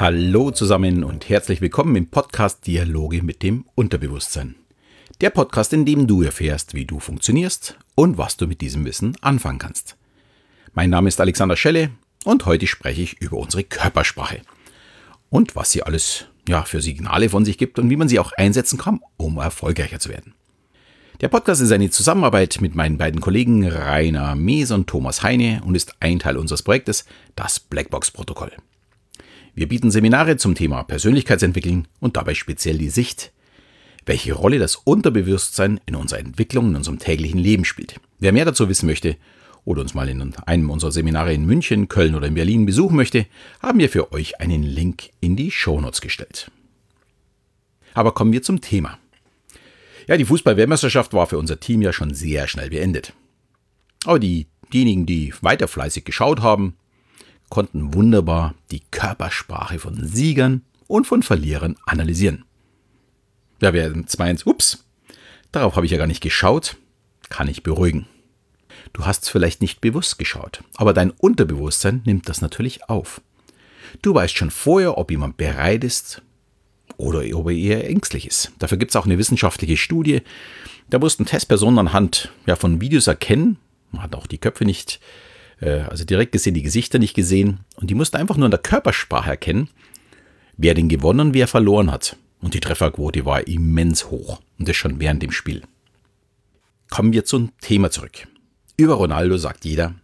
Hallo zusammen und herzlich willkommen im Podcast Dialoge mit dem Unterbewusstsein. Der Podcast, in dem du erfährst, wie du funktionierst und was du mit diesem Wissen anfangen kannst. Mein Name ist Alexander Schelle und heute spreche ich über unsere Körpersprache und was sie alles ja, für Signale von sich gibt und wie man sie auch einsetzen kann, um erfolgreicher zu werden. Der Podcast ist eine Zusammenarbeit mit meinen beiden Kollegen Rainer Mees und Thomas Heine und ist ein Teil unseres Projektes, das Blackbox-Protokoll. Wir bieten Seminare zum Thema Persönlichkeitsentwicklung und dabei speziell die Sicht, welche Rolle das Unterbewusstsein in unserer Entwicklung, in unserem täglichen Leben spielt. Wer mehr dazu wissen möchte oder uns mal in einem unserer Seminare in München, Köln oder in Berlin besuchen möchte, haben wir für euch einen Link in die Shownotes gestellt. Aber kommen wir zum Thema. Ja, die Fußball-Weltmeisterschaft war für unser Team ja schon sehr schnell beendet. Aber die, diejenigen, die weiter fleißig geschaut haben, konnten wunderbar die Körpersprache von Siegern und von Verlierern analysieren. Ja, wer 2-1, ups, darauf habe ich ja gar nicht geschaut, kann ich beruhigen. Du hast es vielleicht nicht bewusst geschaut, aber dein Unterbewusstsein nimmt das natürlich auf. Du weißt schon vorher, ob jemand bereit ist oder ob er eher ängstlich ist. Dafür gibt es auch eine wissenschaftliche Studie. Da mussten Testpersonen anhand ja, von Videos erkennen, man hat auch die Köpfe nicht äh, also direkt gesehen, die Gesichter nicht gesehen. Und die mussten einfach nur in der Körpersprache erkennen, wer den gewonnen wer verloren hat. Und die Trefferquote war immens hoch. Und das schon während dem Spiel. Kommen wir zum Thema zurück. Über Ronaldo sagt jeder,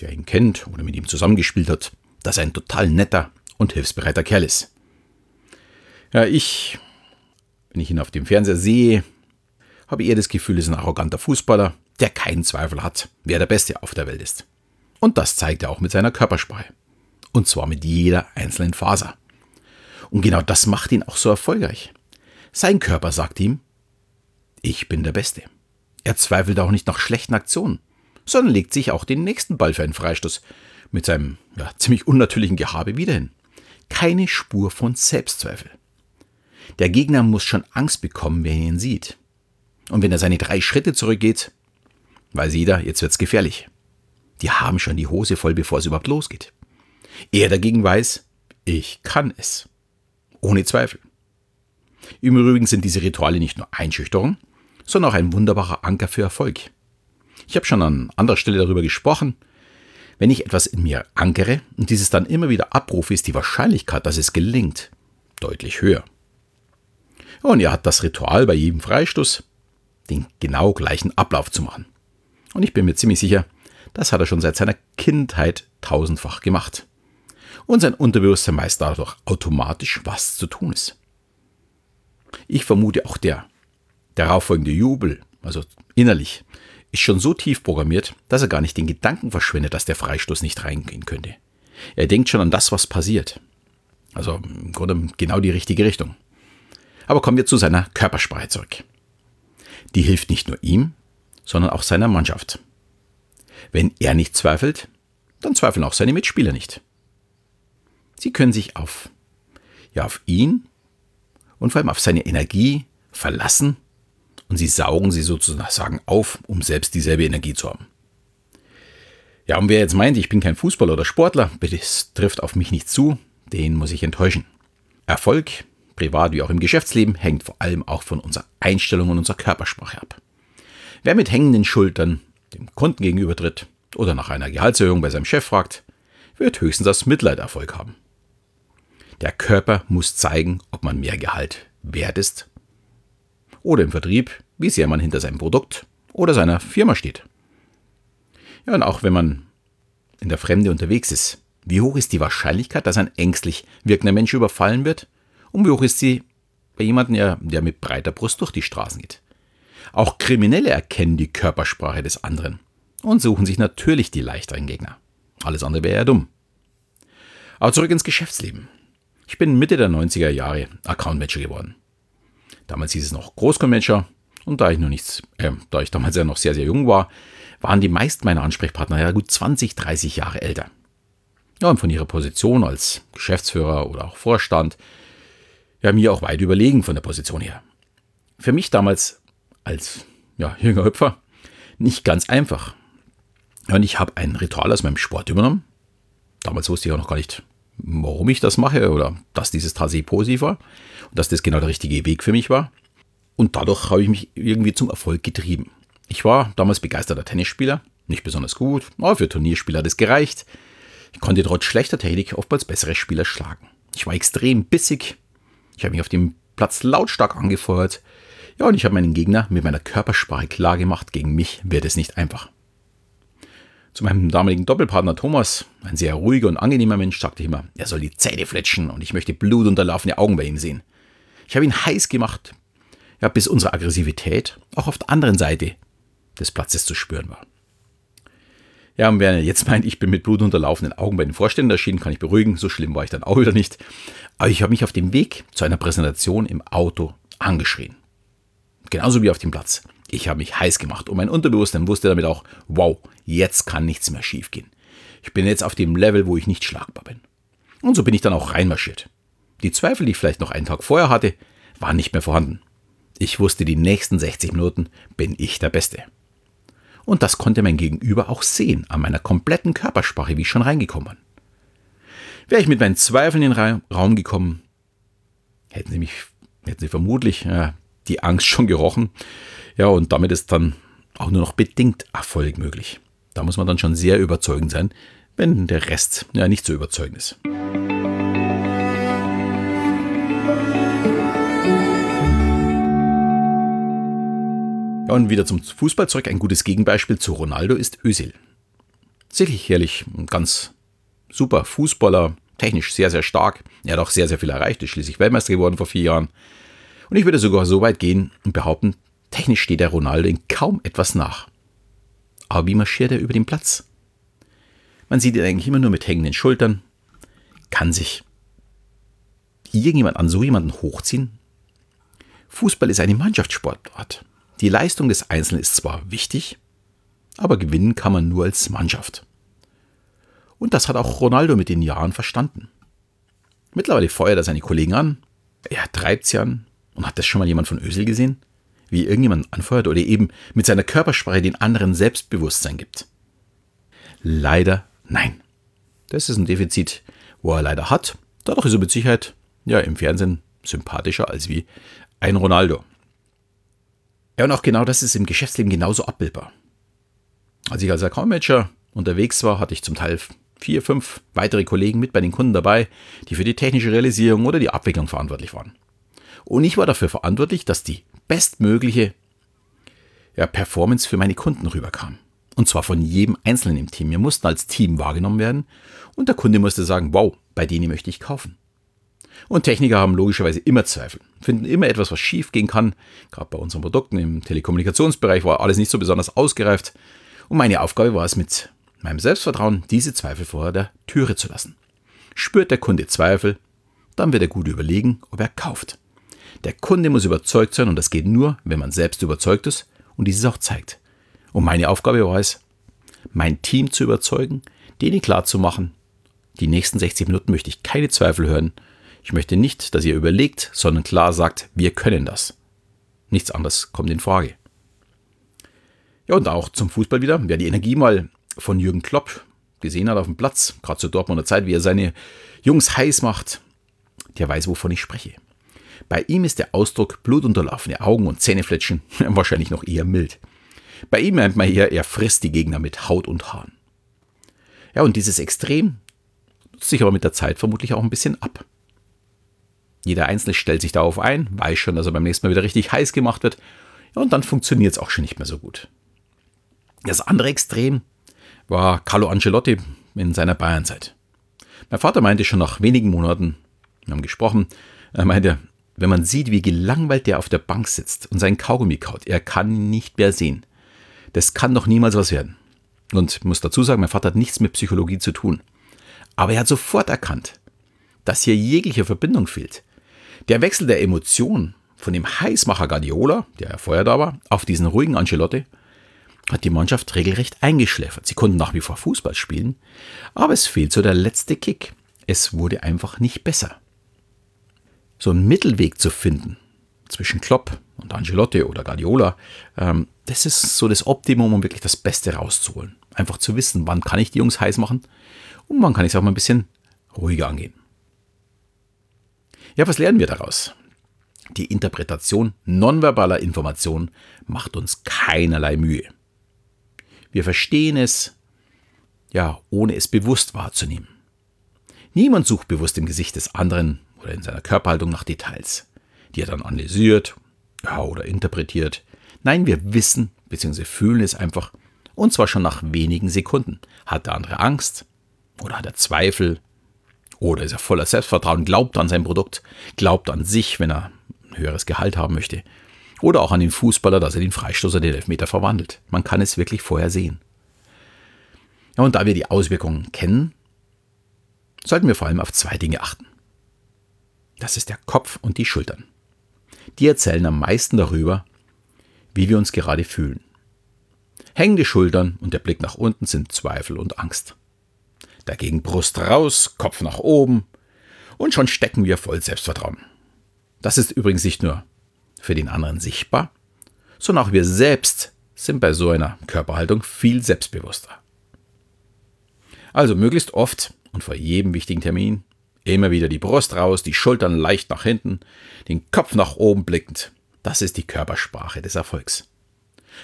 der ihn kennt oder mit ihm zusammengespielt hat, dass er ein total netter und hilfsbereiter Kerl ist. Ja, ich, wenn ich ihn auf dem Fernseher sehe, habe eher das Gefühl, er ist ein arroganter Fußballer, der keinen Zweifel hat, wer der Beste auf der Welt ist. Und das zeigt er auch mit seiner Körpersprache. Und zwar mit jeder einzelnen Faser. Und genau das macht ihn auch so erfolgreich. Sein Körper sagt ihm, ich bin der Beste. Er zweifelt auch nicht nach schlechten Aktionen, sondern legt sich auch den nächsten Ball für einen Freistoß mit seinem ja, ziemlich unnatürlichen Gehabe wieder hin. Keine Spur von Selbstzweifel. Der Gegner muss schon Angst bekommen, wenn er ihn sieht. Und wenn er seine drei Schritte zurückgeht, Weiß jeder, jetzt wird's gefährlich. Die haben schon die Hose voll, bevor es überhaupt losgeht. Er dagegen weiß, ich kann es. Ohne Zweifel. Im Übrigen sind diese Rituale nicht nur Einschüchterung, sondern auch ein wunderbarer Anker für Erfolg. Ich habe schon an anderer Stelle darüber gesprochen. Wenn ich etwas in mir ankere und dieses dann immer wieder abrufe, ist die Wahrscheinlichkeit, dass es gelingt, deutlich höher. Und er hat das Ritual bei jedem Freistoß, den genau gleichen Ablauf zu machen. Und ich bin mir ziemlich sicher, das hat er schon seit seiner Kindheit tausendfach gemacht. Und sein Unterbewusstsein weiß dadurch automatisch, was zu tun ist. Ich vermute auch der darauffolgende Jubel, also innerlich, ist schon so tief programmiert, dass er gar nicht den Gedanken verschwendet, dass der Freistoß nicht reingehen könnte. Er denkt schon an das, was passiert. Also im Grunde genau die richtige Richtung. Aber kommen wir zu seiner Körpersprache zurück. Die hilft nicht nur ihm, sondern auch seiner Mannschaft. Wenn er nicht zweifelt, dann zweifeln auch seine Mitspieler nicht. Sie können sich auf, ja, auf ihn und vor allem auf seine Energie verlassen und sie saugen sie sozusagen auf, um selbst dieselbe Energie zu haben. Ja, und wer jetzt meint, ich bin kein Fußballer oder Sportler, es trifft auf mich nicht zu, den muss ich enttäuschen. Erfolg, privat wie auch im Geschäftsleben, hängt vor allem auch von unserer Einstellung und unserer Körpersprache ab. Wer mit hängenden Schultern dem Kunden gegenübertritt oder nach einer Gehaltserhöhung bei seinem Chef fragt, wird höchstens das Mitleiderfolg haben. Der Körper muss zeigen, ob man mehr Gehalt wert ist oder im Vertrieb, wie sehr man hinter seinem Produkt oder seiner Firma steht. Ja, und auch wenn man in der Fremde unterwegs ist, wie hoch ist die Wahrscheinlichkeit, dass ein ängstlich wirkender Mensch überfallen wird? Und wie hoch ist sie bei jemandem, der mit breiter Brust durch die Straßen geht? Auch Kriminelle erkennen die Körpersprache des anderen und suchen sich natürlich die leichteren Gegner. Alles andere wäre ja dumm. Aber zurück ins Geschäftsleben. Ich bin Mitte der 90er Jahre Account Manager geworden. Damals hieß es noch Großkonmanager und da ich noch nichts, äh, da ich damals ja noch sehr, sehr jung war, waren die meisten meiner Ansprechpartner ja gut 20, 30 Jahre älter. Ja, und von ihrer Position als Geschäftsführer oder auch Vorstand, ja, mir auch weit überlegen von der Position her. Für mich damals als ja, junger Hüpfer nicht ganz einfach. Und ich habe ein Ritual aus meinem Sport übernommen. Damals wusste ich auch noch gar nicht, warum ich das mache oder dass dieses tatsächlich positiv war und dass das genau der richtige Weg für mich war. Und dadurch habe ich mich irgendwie zum Erfolg getrieben. Ich war damals begeisterter Tennisspieler, nicht besonders gut, aber für Turnierspieler hat es gereicht. Ich konnte trotz schlechter Technik oftmals bessere Spieler schlagen. Ich war extrem bissig. Ich habe mich auf dem Platz lautstark angefeuert. Ja, und ich habe meinen Gegner mit meiner Körpersprache klargemacht, gegen mich wird es nicht einfach. Zu meinem damaligen Doppelpartner Thomas, ein sehr ruhiger und angenehmer Mensch, sagte ich immer, er soll die Zähne fletschen und ich möchte blutunterlaufene Augen bei ihm sehen. Ich habe ihn heiß gemacht, ja, bis unsere Aggressivität auch auf der anderen Seite des Platzes zu spüren war. Ja, und wer jetzt meint, ich bin mit blutunterlaufenden Augen bei den Vorständen erschienen, kann ich beruhigen, so schlimm war ich dann auch wieder nicht. Aber ich habe mich auf dem Weg zu einer Präsentation im Auto angeschrien. Genauso wie auf dem Platz. Ich habe mich heiß gemacht und mein Unterbewusstsein wusste damit auch, wow, jetzt kann nichts mehr schiefgehen. Ich bin jetzt auf dem Level, wo ich nicht schlagbar bin. Und so bin ich dann auch reinmarschiert. Die Zweifel, die ich vielleicht noch einen Tag vorher hatte, waren nicht mehr vorhanden. Ich wusste, die nächsten 60 Minuten bin ich der Beste. Und das konnte mein Gegenüber auch sehen an meiner kompletten Körpersprache, wie ich schon reingekommen bin. Wäre ich mit meinen Zweifeln in den Raum gekommen, hätten sie mich, hätten sie vermutlich äh, die Angst schon gerochen. Ja, und damit ist dann auch nur noch bedingt Erfolg möglich. Da muss man dann schon sehr überzeugend sein, wenn der Rest ja nicht so überzeugend ist. Ja, und wieder zum Fußball zurück. Ein gutes Gegenbeispiel zu Ronaldo ist Özil. Sicherlich herrlich, ein ganz super Fußballer, technisch sehr, sehr stark. Er hat auch sehr, sehr viel erreicht, ist schließlich Weltmeister geworden vor vier Jahren. Und ich würde sogar so weit gehen und behaupten, technisch steht der Ronaldo in kaum etwas nach. Aber wie marschiert er über den Platz? Man sieht ihn eigentlich immer nur mit hängenden Schultern. Kann sich irgendjemand an so jemanden hochziehen? Fußball ist eine Mannschaftssportart. Die Leistung des Einzelnen ist zwar wichtig, aber gewinnen kann man nur als Mannschaft. Und das hat auch Ronaldo mit den Jahren verstanden. Mittlerweile feuert er seine Kollegen an, er treibt sie an. Und hat das schon mal jemand von Ösel gesehen? Wie irgendjemand anfeuert oder eben mit seiner Körpersprache den anderen Selbstbewusstsein gibt? Leider nein. Das ist ein Defizit, wo er leider hat. Dadurch ist er mit Sicherheit ja, im Fernsehen sympathischer als wie ein Ronaldo. Ja, und auch genau das ist im Geschäftsleben genauso abbildbar. Als ich als Account Manager unterwegs war, hatte ich zum Teil vier, fünf weitere Kollegen mit bei den Kunden dabei, die für die technische Realisierung oder die Abwicklung verantwortlich waren. Und ich war dafür verantwortlich, dass die bestmögliche ja, Performance für meine Kunden rüberkam. Und zwar von jedem Einzelnen im Team. Wir mussten als Team wahrgenommen werden und der Kunde musste sagen, wow, bei denen möchte ich kaufen. Und Techniker haben logischerweise immer Zweifel, finden immer etwas, was schief gehen kann. Gerade bei unseren Produkten im Telekommunikationsbereich war alles nicht so besonders ausgereift. Und meine Aufgabe war es, mit meinem Selbstvertrauen diese Zweifel vor der Türe zu lassen. Spürt der Kunde Zweifel, dann wird er gut überlegen, ob er kauft. Der Kunde muss überzeugt sein und das geht nur, wenn man selbst überzeugt ist und dieses auch zeigt. Und meine Aufgabe war es, mein Team zu überzeugen, denen klar zu machen, die nächsten 60 Minuten möchte ich keine Zweifel hören ich möchte nicht, dass ihr überlegt, sondern klar sagt, wir können das. Nichts anderes kommt in Frage. Ja, und auch zum Fußball wieder. Wer die Energie mal von Jürgen Klopp gesehen hat auf dem Platz, gerade zur Dortmunder Zeit, wie er seine Jungs heiß macht, der weiß, wovon ich spreche. Bei ihm ist der Ausdruck blutunterlaufene Augen und Zähnefletschen wahrscheinlich noch eher mild. Bei ihm meint man eher, er frisst die Gegner mit Haut und Haaren. Ja, und dieses Extrem nutzt sich aber mit der Zeit vermutlich auch ein bisschen ab. Jeder Einzelne stellt sich darauf ein, weiß schon, dass er beim nächsten Mal wieder richtig heiß gemacht wird. Ja, und dann funktioniert es auch schon nicht mehr so gut. Das andere Extrem war Carlo Ancelotti in seiner Bayernzeit. Mein Vater meinte schon nach wenigen Monaten, wir haben gesprochen, er meinte, wenn man sieht, wie gelangweilt der auf der Bank sitzt und seinen Kaugummi kaut, er kann nicht mehr sehen. Das kann doch niemals was werden. Und ich muss dazu sagen, mein Vater hat nichts mit Psychologie zu tun. Aber er hat sofort erkannt, dass hier jegliche Verbindung fehlt der Wechsel der Emotionen von dem Heißmacher Guardiola, der ja vorher da war, auf diesen ruhigen Ancelotti, hat die Mannschaft regelrecht eingeschläfert. Sie konnten nach wie vor Fußball spielen, aber es fehlt so der letzte Kick. Es wurde einfach nicht besser. So einen Mittelweg zu finden zwischen Klopp und Ancelotti oder Guardiola, ähm, das ist so das Optimum, um wirklich das Beste rauszuholen. Einfach zu wissen, wann kann ich die Jungs heiß machen und wann kann ich es auch mal ein bisschen ruhiger angehen. Ja, was lernen wir daraus? Die Interpretation nonverbaler Informationen macht uns keinerlei Mühe. Wir verstehen es, ja, ohne es bewusst wahrzunehmen. Niemand sucht bewusst im Gesicht des anderen oder in seiner Körperhaltung nach Details, die er dann analysiert ja, oder interpretiert. Nein, wir wissen bzw. fühlen es einfach und zwar schon nach wenigen Sekunden. Hat der andere Angst oder hat er Zweifel oder ist er voller Selbstvertrauen, glaubt an sein Produkt, glaubt an sich, wenn er ein höheres Gehalt haben möchte. Oder auch an den Fußballer, dass er den Freistoß oder den Elfmeter verwandelt. Man kann es wirklich vorher sehen. Ja, und da wir die Auswirkungen kennen, sollten wir vor allem auf zwei Dinge achten. Das ist der Kopf und die Schultern. Die erzählen am meisten darüber, wie wir uns gerade fühlen. Hängende Schultern und der Blick nach unten sind Zweifel und Angst. Dagegen Brust raus, Kopf nach oben und schon stecken wir voll Selbstvertrauen. Das ist übrigens nicht nur für den anderen sichtbar, sondern auch wir selbst sind bei so einer Körperhaltung viel selbstbewusster. Also möglichst oft und vor jedem wichtigen Termin immer wieder die Brust raus, die Schultern leicht nach hinten, den Kopf nach oben blickend. Das ist die Körpersprache des Erfolgs.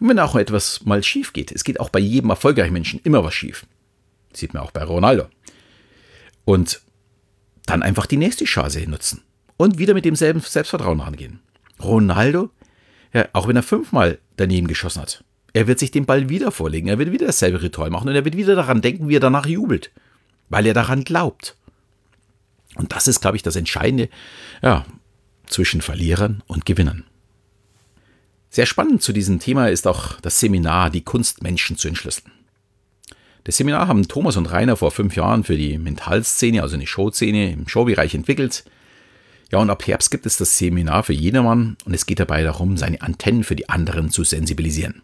Und wenn auch etwas mal schief geht, es geht auch bei jedem erfolgreichen Menschen immer was schief. Sieht man auch bei Ronaldo. Und dann einfach die nächste Chance nutzen und wieder mit demselben Selbstvertrauen rangehen. Ronaldo, ja, auch wenn er fünfmal daneben geschossen hat, er wird sich den Ball wieder vorlegen, er wird wieder dasselbe Ritual machen und er wird wieder daran denken, wie er danach jubelt, weil er daran glaubt. Und das ist, glaube ich, das Entscheidende ja, zwischen Verlierern und Gewinnern. Sehr spannend zu diesem Thema ist auch das Seminar Die Kunst, Menschen zu entschlüsseln. Das Seminar haben Thomas und Rainer vor fünf Jahren für die Mentalszene, also eine Showszene im Showbereich entwickelt. Ja, und ab Herbst gibt es das Seminar für jedermann und es geht dabei darum, seine Antennen für die anderen zu sensibilisieren.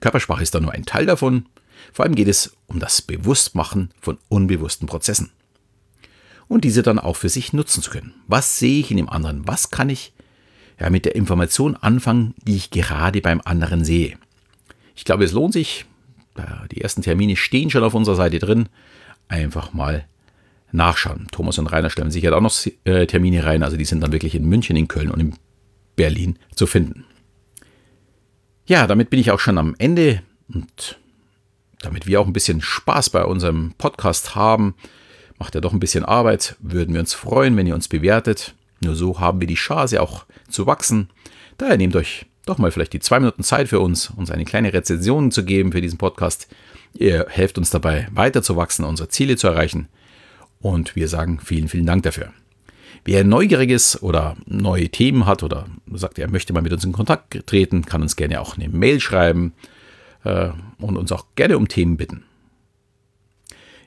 Körpersprache ist da nur ein Teil davon. Vor allem geht es um das Bewusstmachen von unbewussten Prozessen. Und diese dann auch für sich nutzen zu können. Was sehe ich in dem anderen? Was kann ich ja, mit der Information anfangen, die ich gerade beim anderen sehe? Ich glaube, es lohnt sich. Die ersten Termine stehen schon auf unserer Seite drin. Einfach mal nachschauen. Thomas und Rainer stellen sicher auch noch äh, Termine rein. Also die sind dann wirklich in München, in Köln und in Berlin zu finden. Ja, damit bin ich auch schon am Ende und damit wir auch ein bisschen Spaß bei unserem Podcast haben, macht er doch ein bisschen Arbeit, würden wir uns freuen, wenn ihr uns bewertet. Nur so haben wir die Chance auch zu wachsen. Daher nehmt euch doch mal vielleicht die zwei Minuten Zeit für uns, uns eine kleine Rezension zu geben für diesen Podcast. Ihr helft uns dabei, weiter zu wachsen, unsere Ziele zu erreichen. Und wir sagen vielen, vielen Dank dafür. Wer Neugieriges oder neue Themen hat oder sagt, er möchte mal mit uns in Kontakt treten, kann uns gerne auch eine Mail schreiben äh, und uns auch gerne um Themen bitten.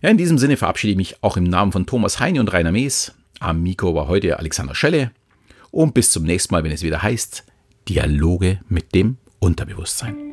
Ja, in diesem Sinne verabschiede ich mich auch im Namen von Thomas Heine und Rainer Mees. Am Mikro war heute Alexander Schelle. Und bis zum nächsten Mal, wenn es wieder heißt, Dialoge mit dem Unterbewusstsein.